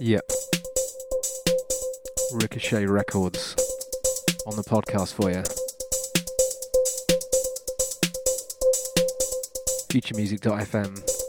Yep. Ricochet Records on the podcast for you. Futuremusic.fm.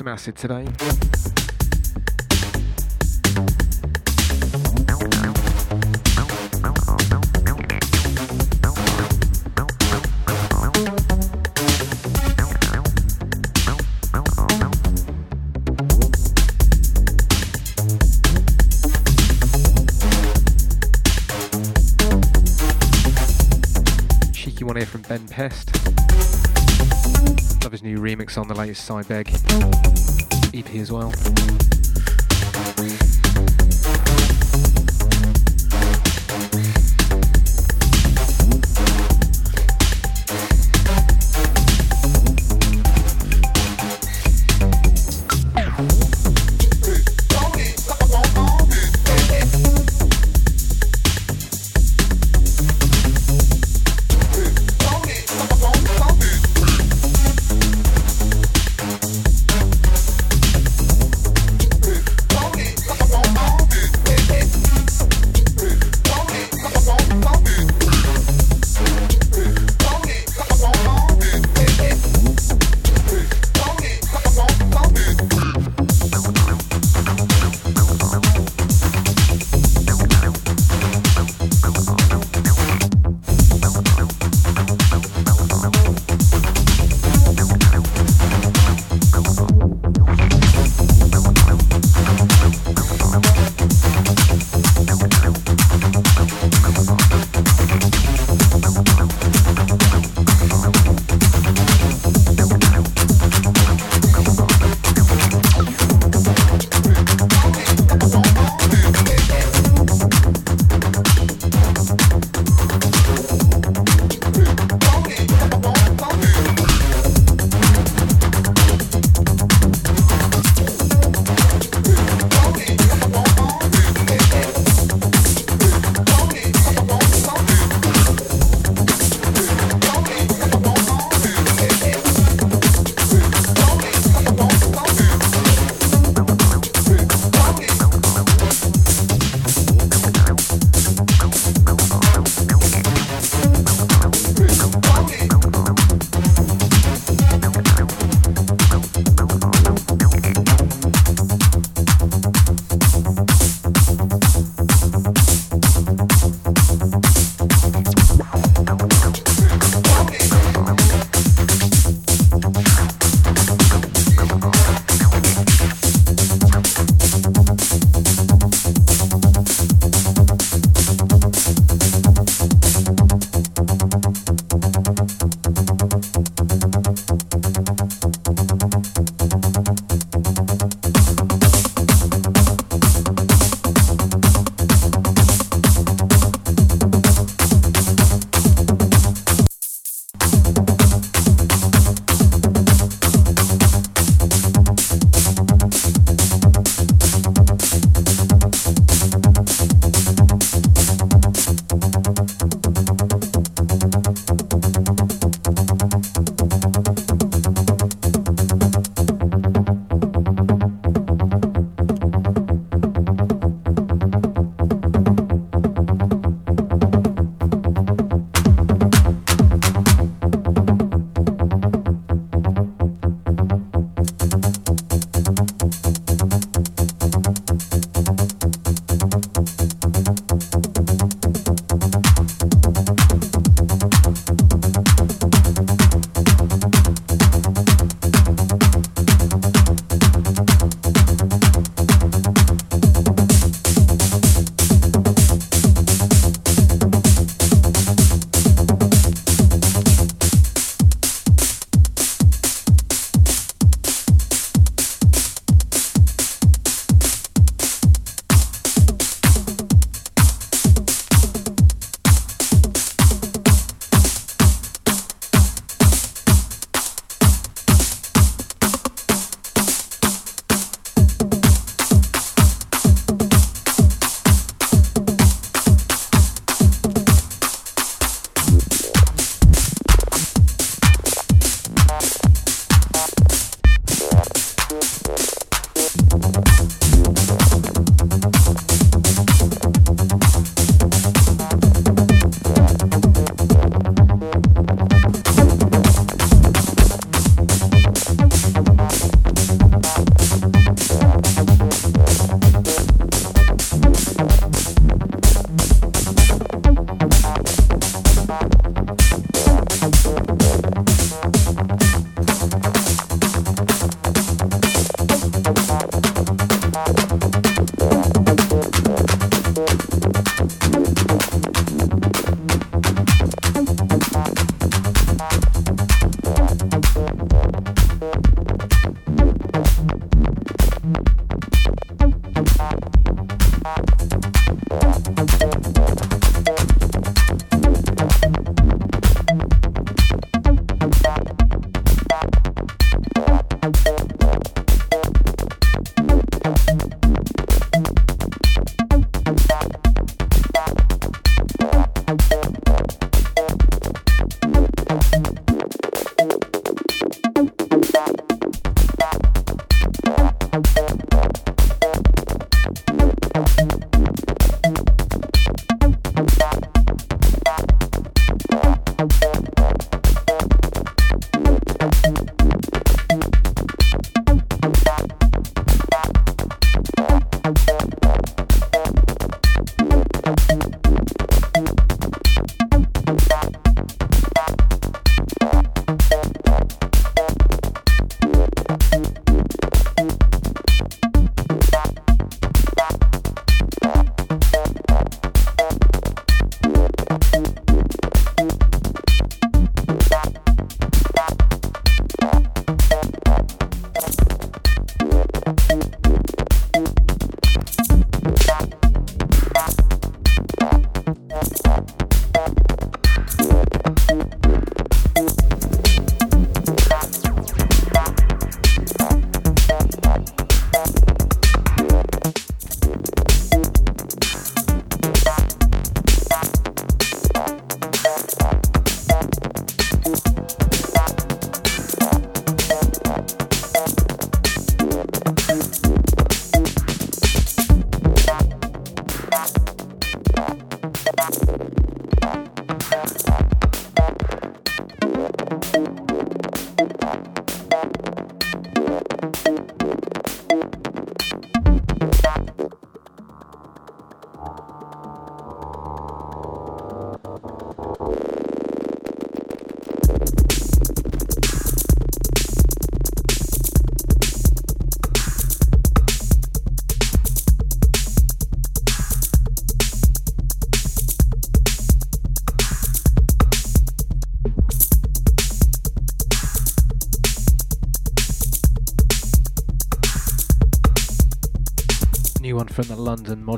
some acid today. Cheeky one here from Ben Pest. Love his new remix on the latest Cybeg. EP as well.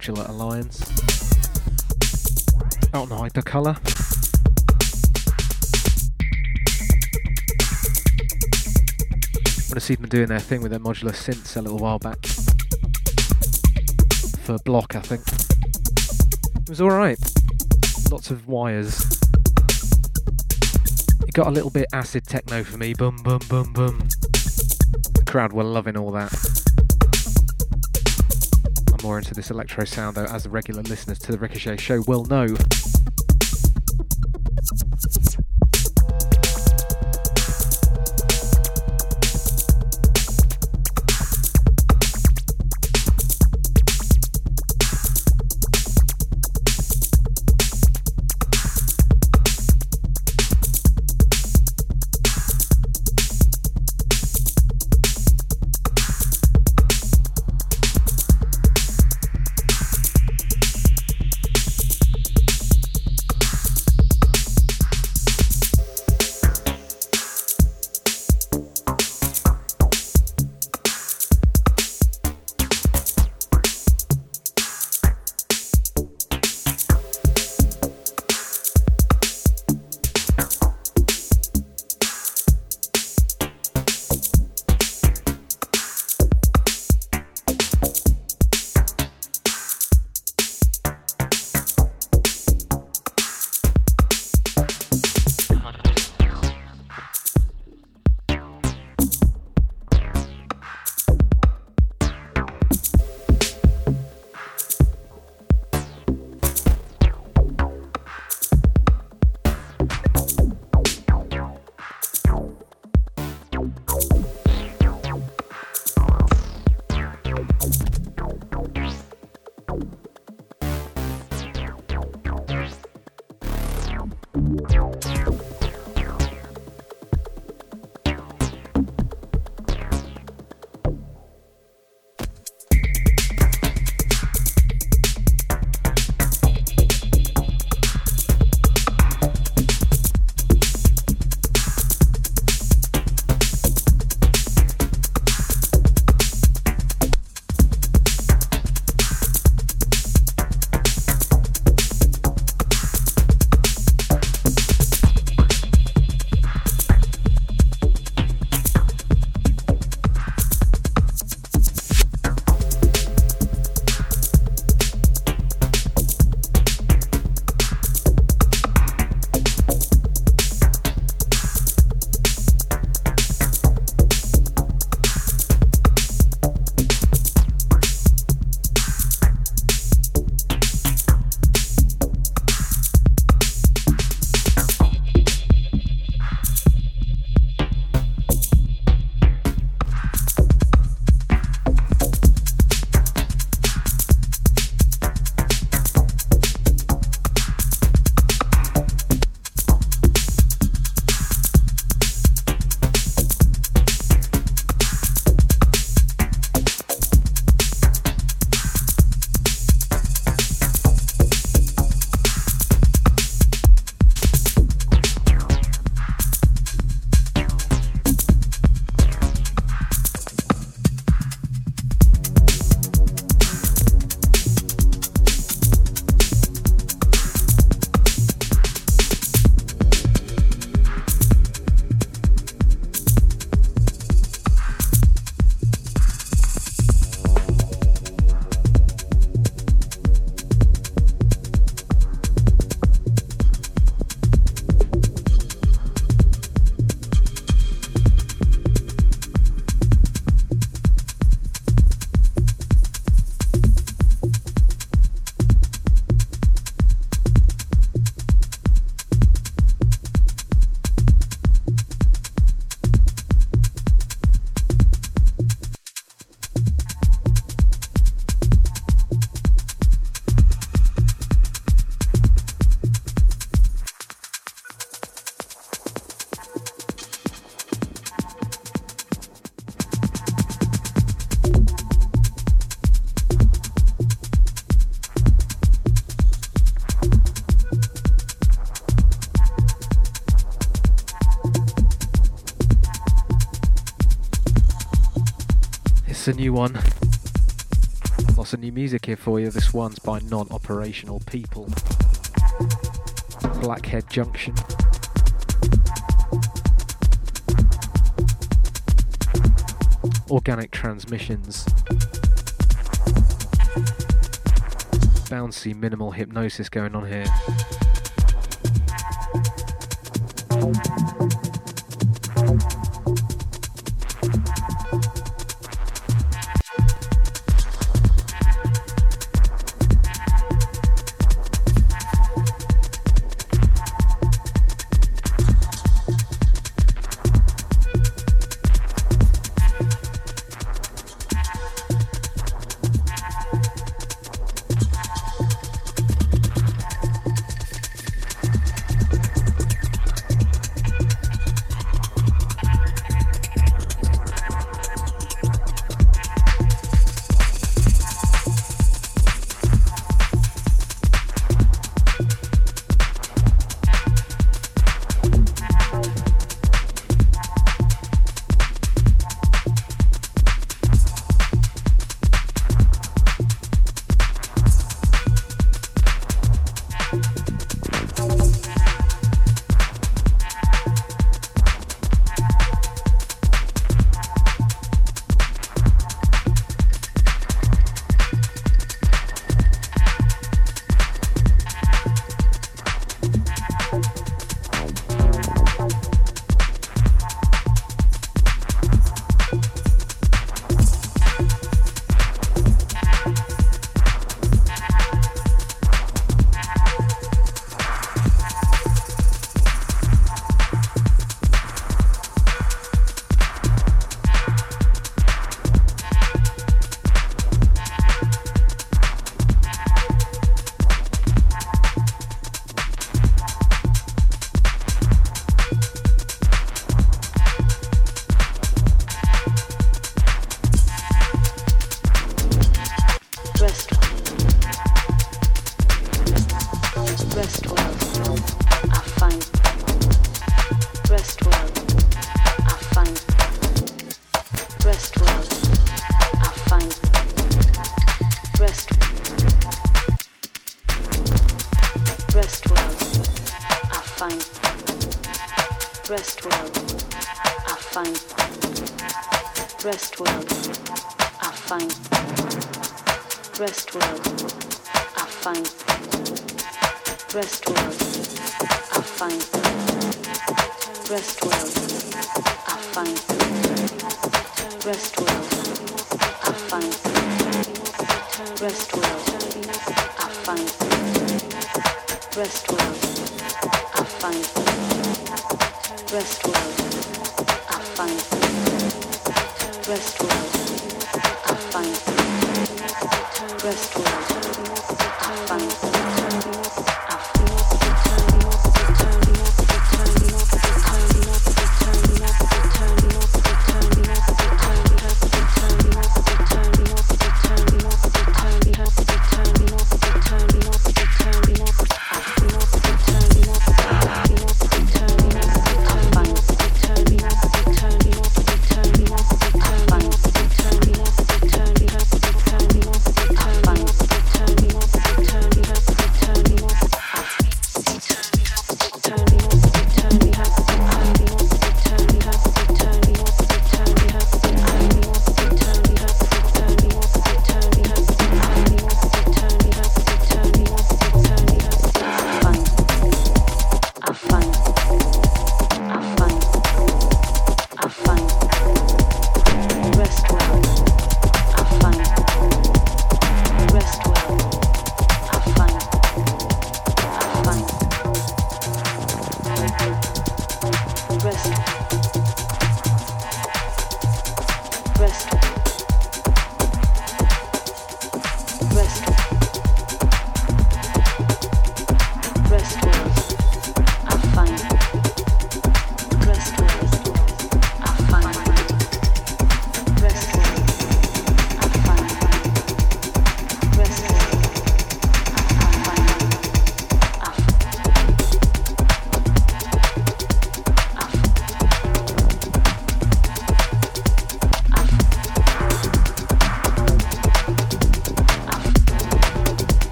Modular Alliance. Out on Hypercolour. I want to see them doing their thing with their modular synths a little while back. For block, I think. It was alright. Lots of wires. It got a little bit acid techno for me. Boom, boom, boom, boom. The crowd were loving all that. More into this electro sound though, as regular listeners to the Ricochet show will know. new one. Lots of new music here for you. This one's by non operational people. Blackhead Junction. Organic Transmissions. Bouncy minimal hypnosis going on here.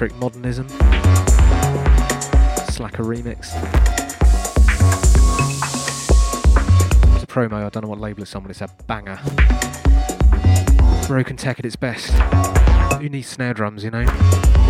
Geometric Modernism. Slacker remix. It's a promo, I don't know what label it's on, but it's a banger. Broken tech at its best. Who needs snare drums, you know?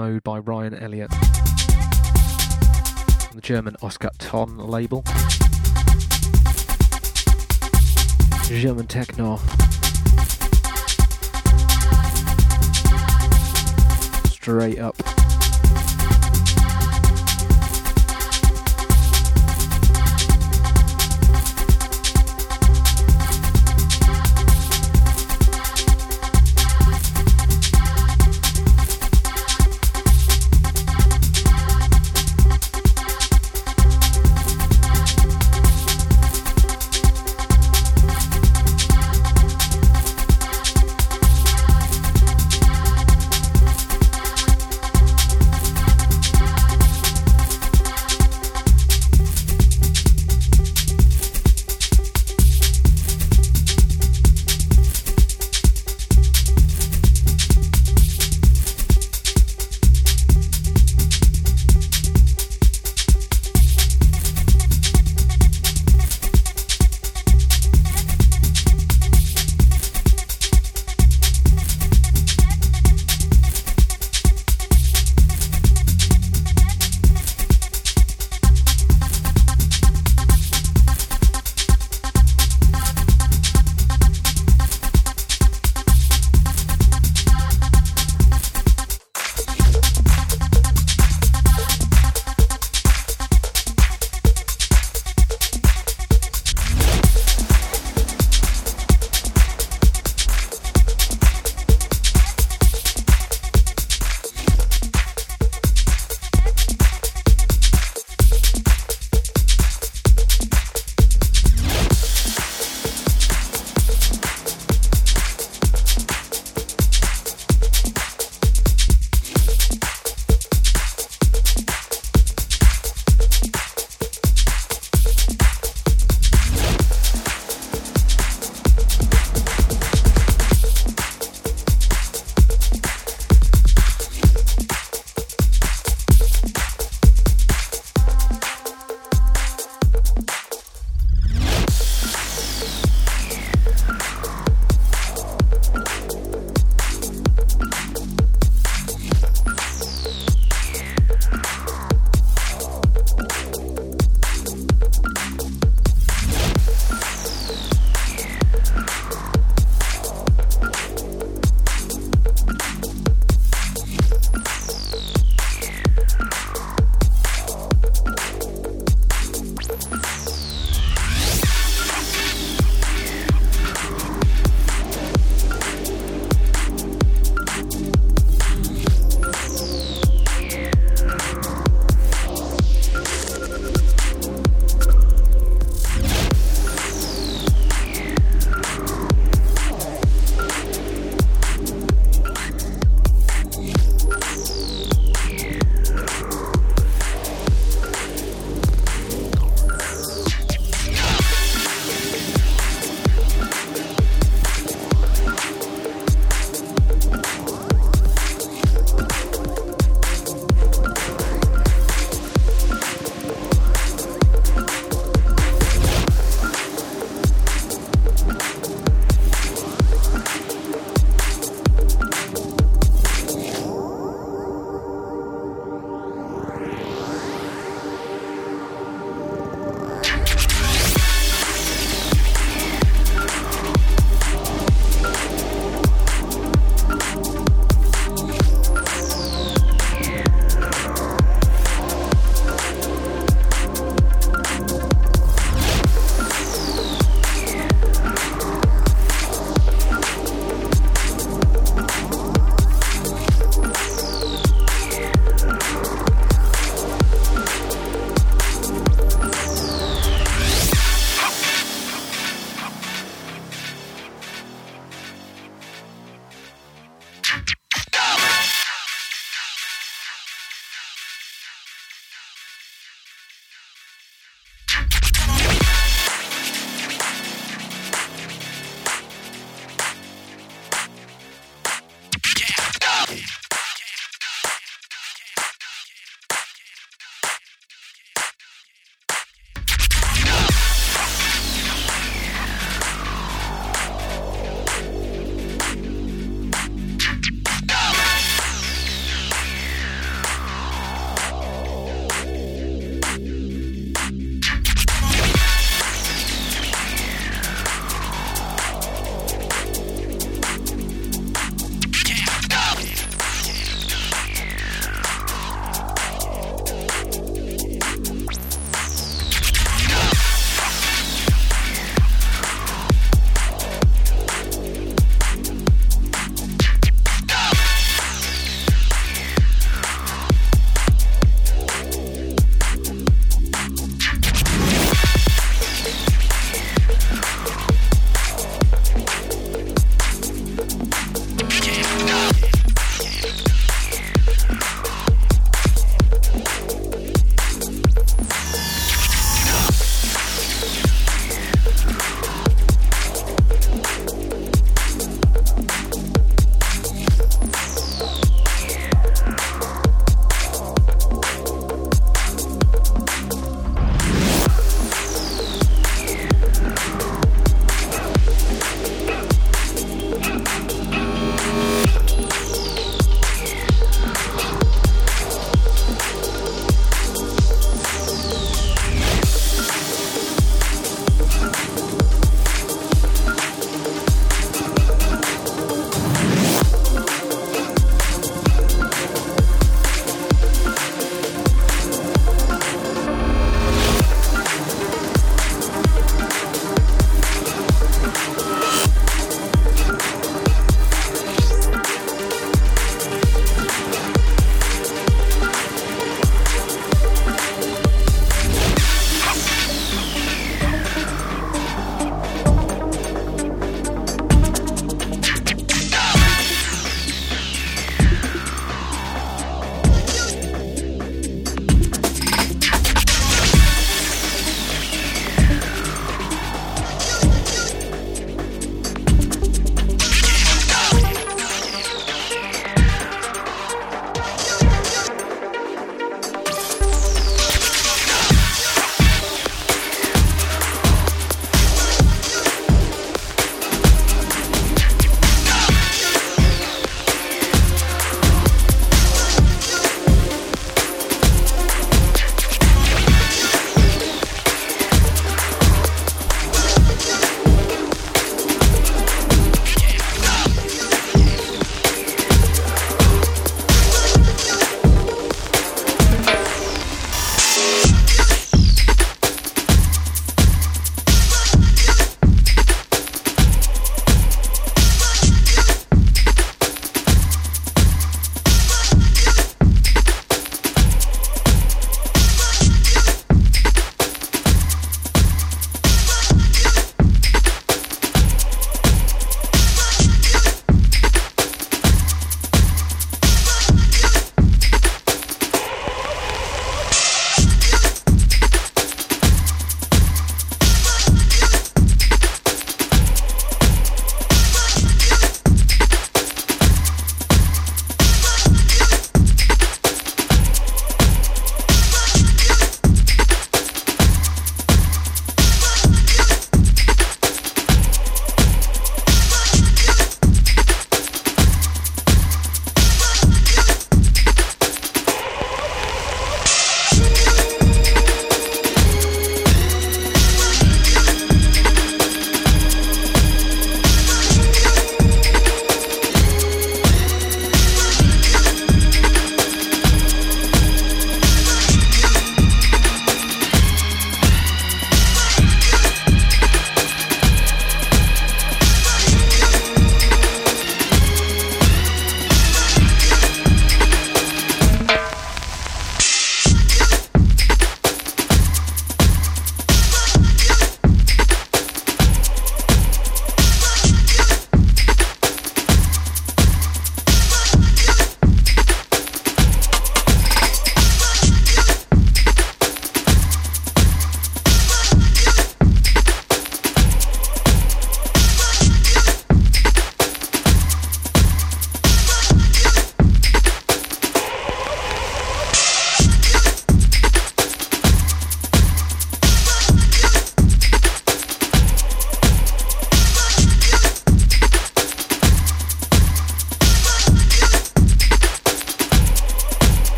Mode by Ryan Elliott on the German Ostgut Ton label. German techno. Straight up.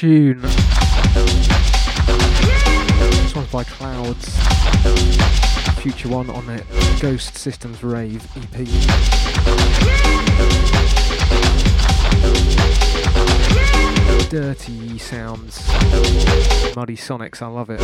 Tune. This one's by Clouds. Future one on it. Ghost Systems Rave EP. Dirty sounds. Muddy Sonics, I love it.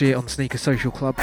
Year on Sneaker Social Club.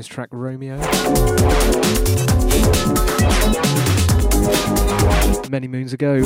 His track Romeo. Many moons ago.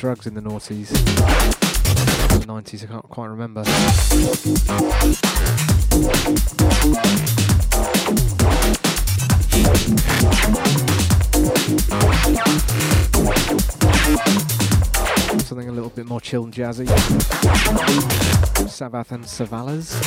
drugs in the noughties. The 90s, I can't quite remember. Something a little bit more chill and jazzy. Savath and Savalas.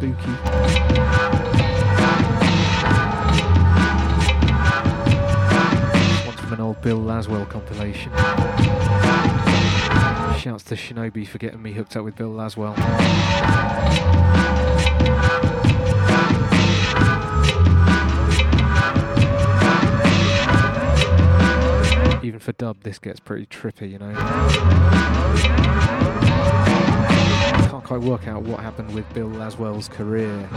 Spooky. One from an old Bill Laswell compilation. Shouts to Shinobi for getting me hooked up with Bill Laswell. Even for dub, this gets pretty trippy, you know quite work out what happened with Bill Laswell's career.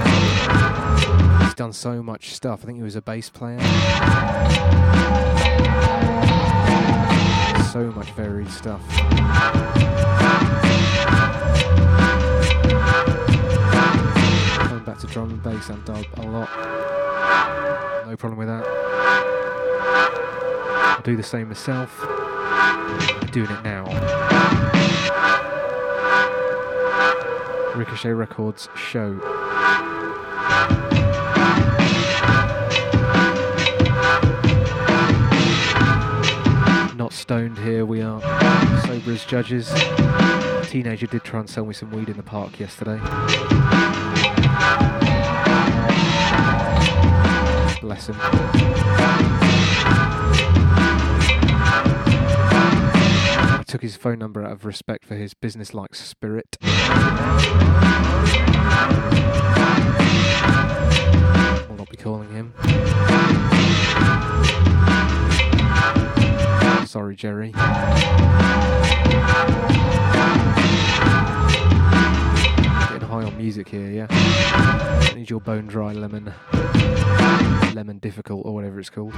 He's done so much stuff. I think he was a bass player. So much varied stuff. Coming back to drum and bass and dub a lot. No problem with that. I do the same myself. I'm doing it now. Ricochet Records show. Not stoned here, we are sober as judges. A teenager did try and sell me some weed in the park yesterday. Bless him. Took his phone number out of respect for his business-like spirit. Will not be calling him. Sorry, Jerry. High on music here, yeah? Need your bone dry lemon. Lemon difficult, or whatever it's called.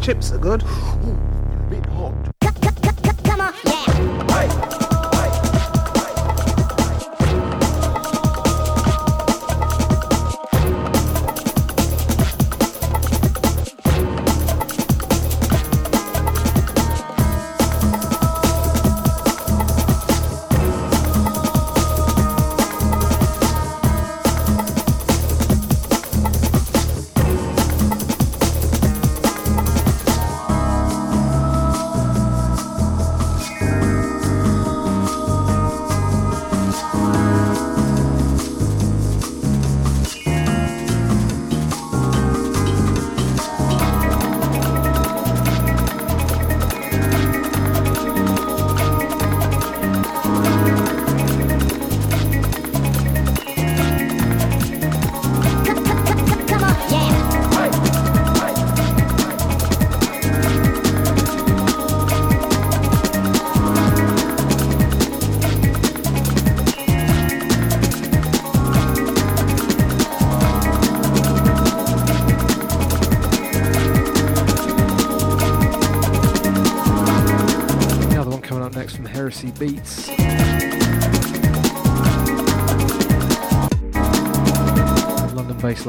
Chips are good.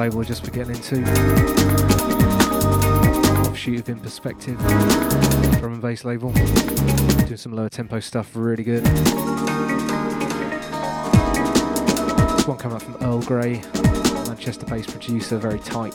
Label just for getting into. Offshoot of Inperspective. Drum and bass label. Doing some lower tempo stuff, really good. This one coming up from Earl Grey, Manchester based producer, very tight.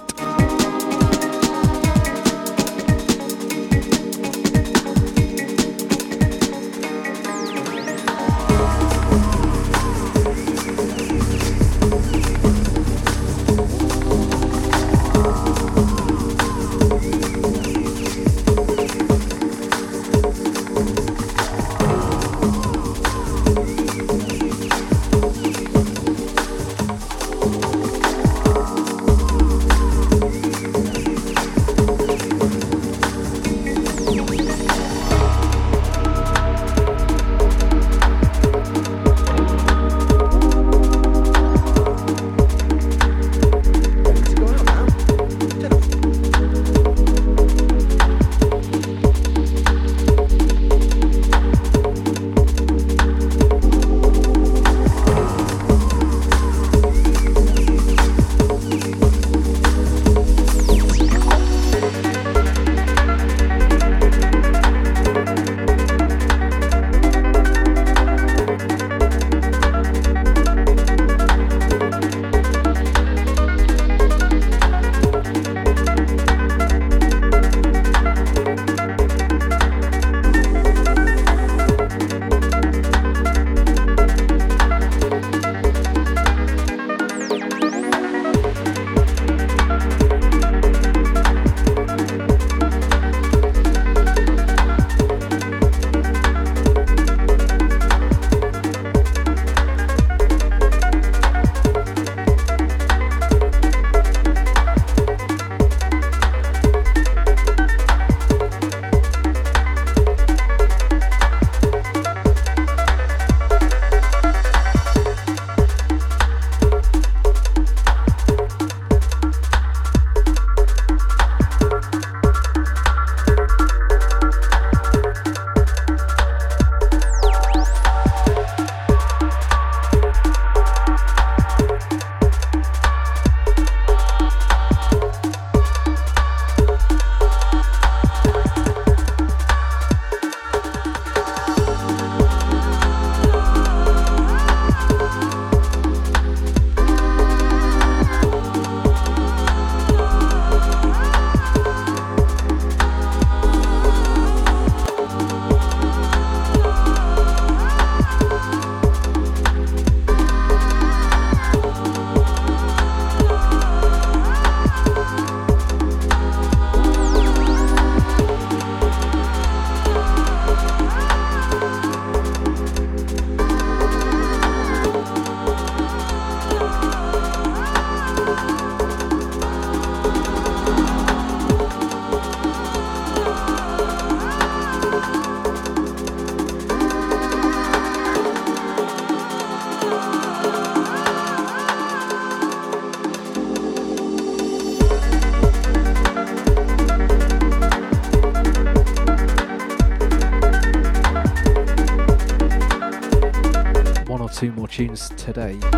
today.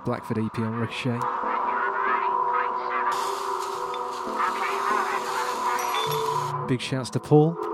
old Blackford EP on Ricochet. Big shouts to Paul.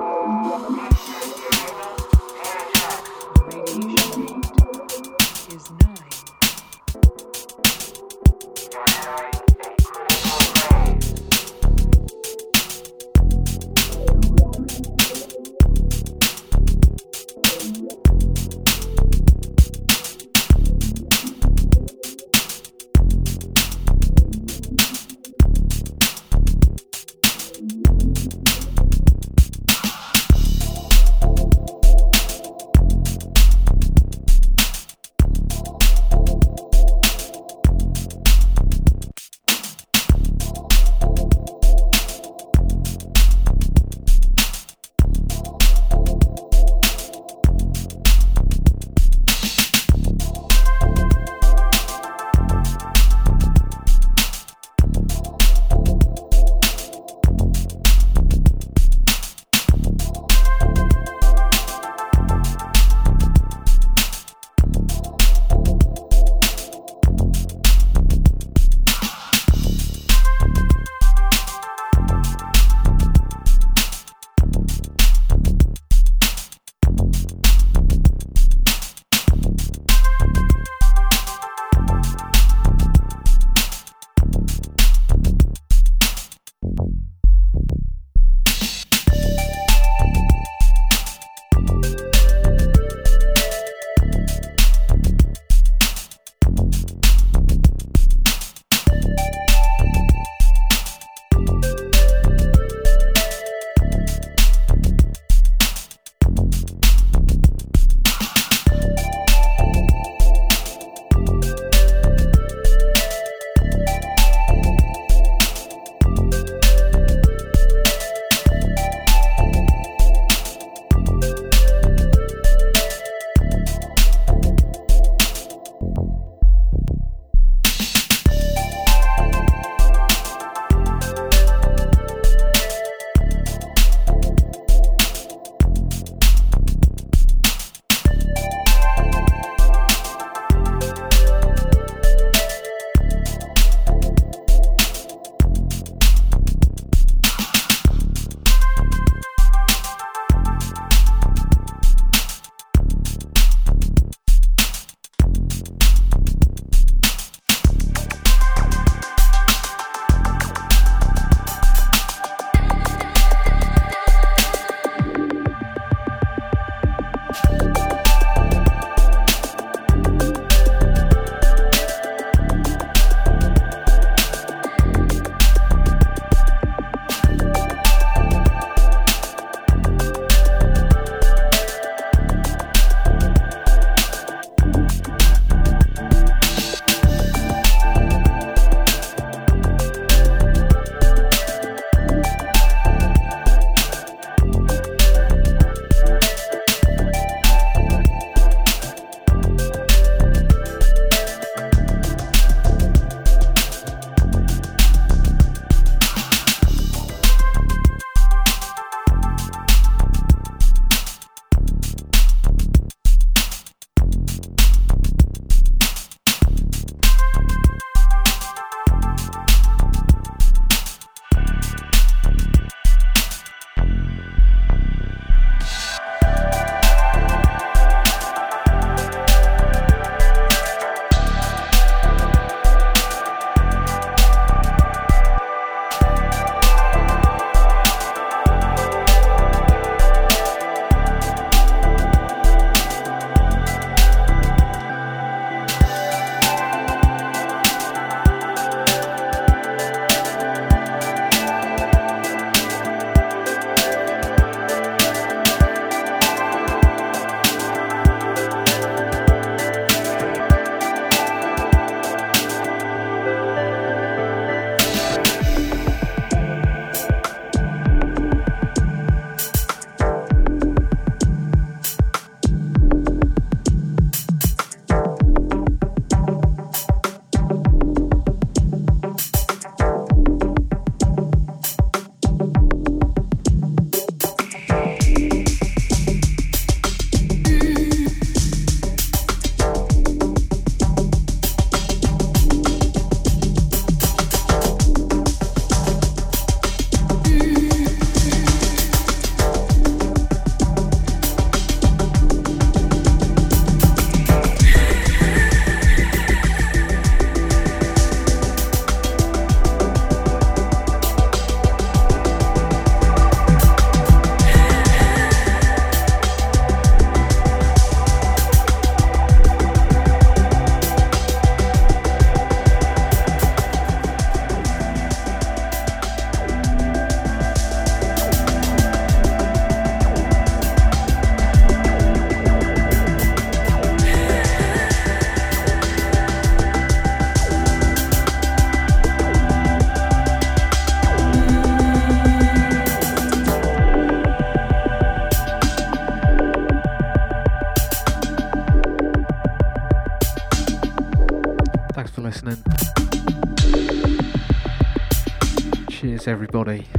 Everybody.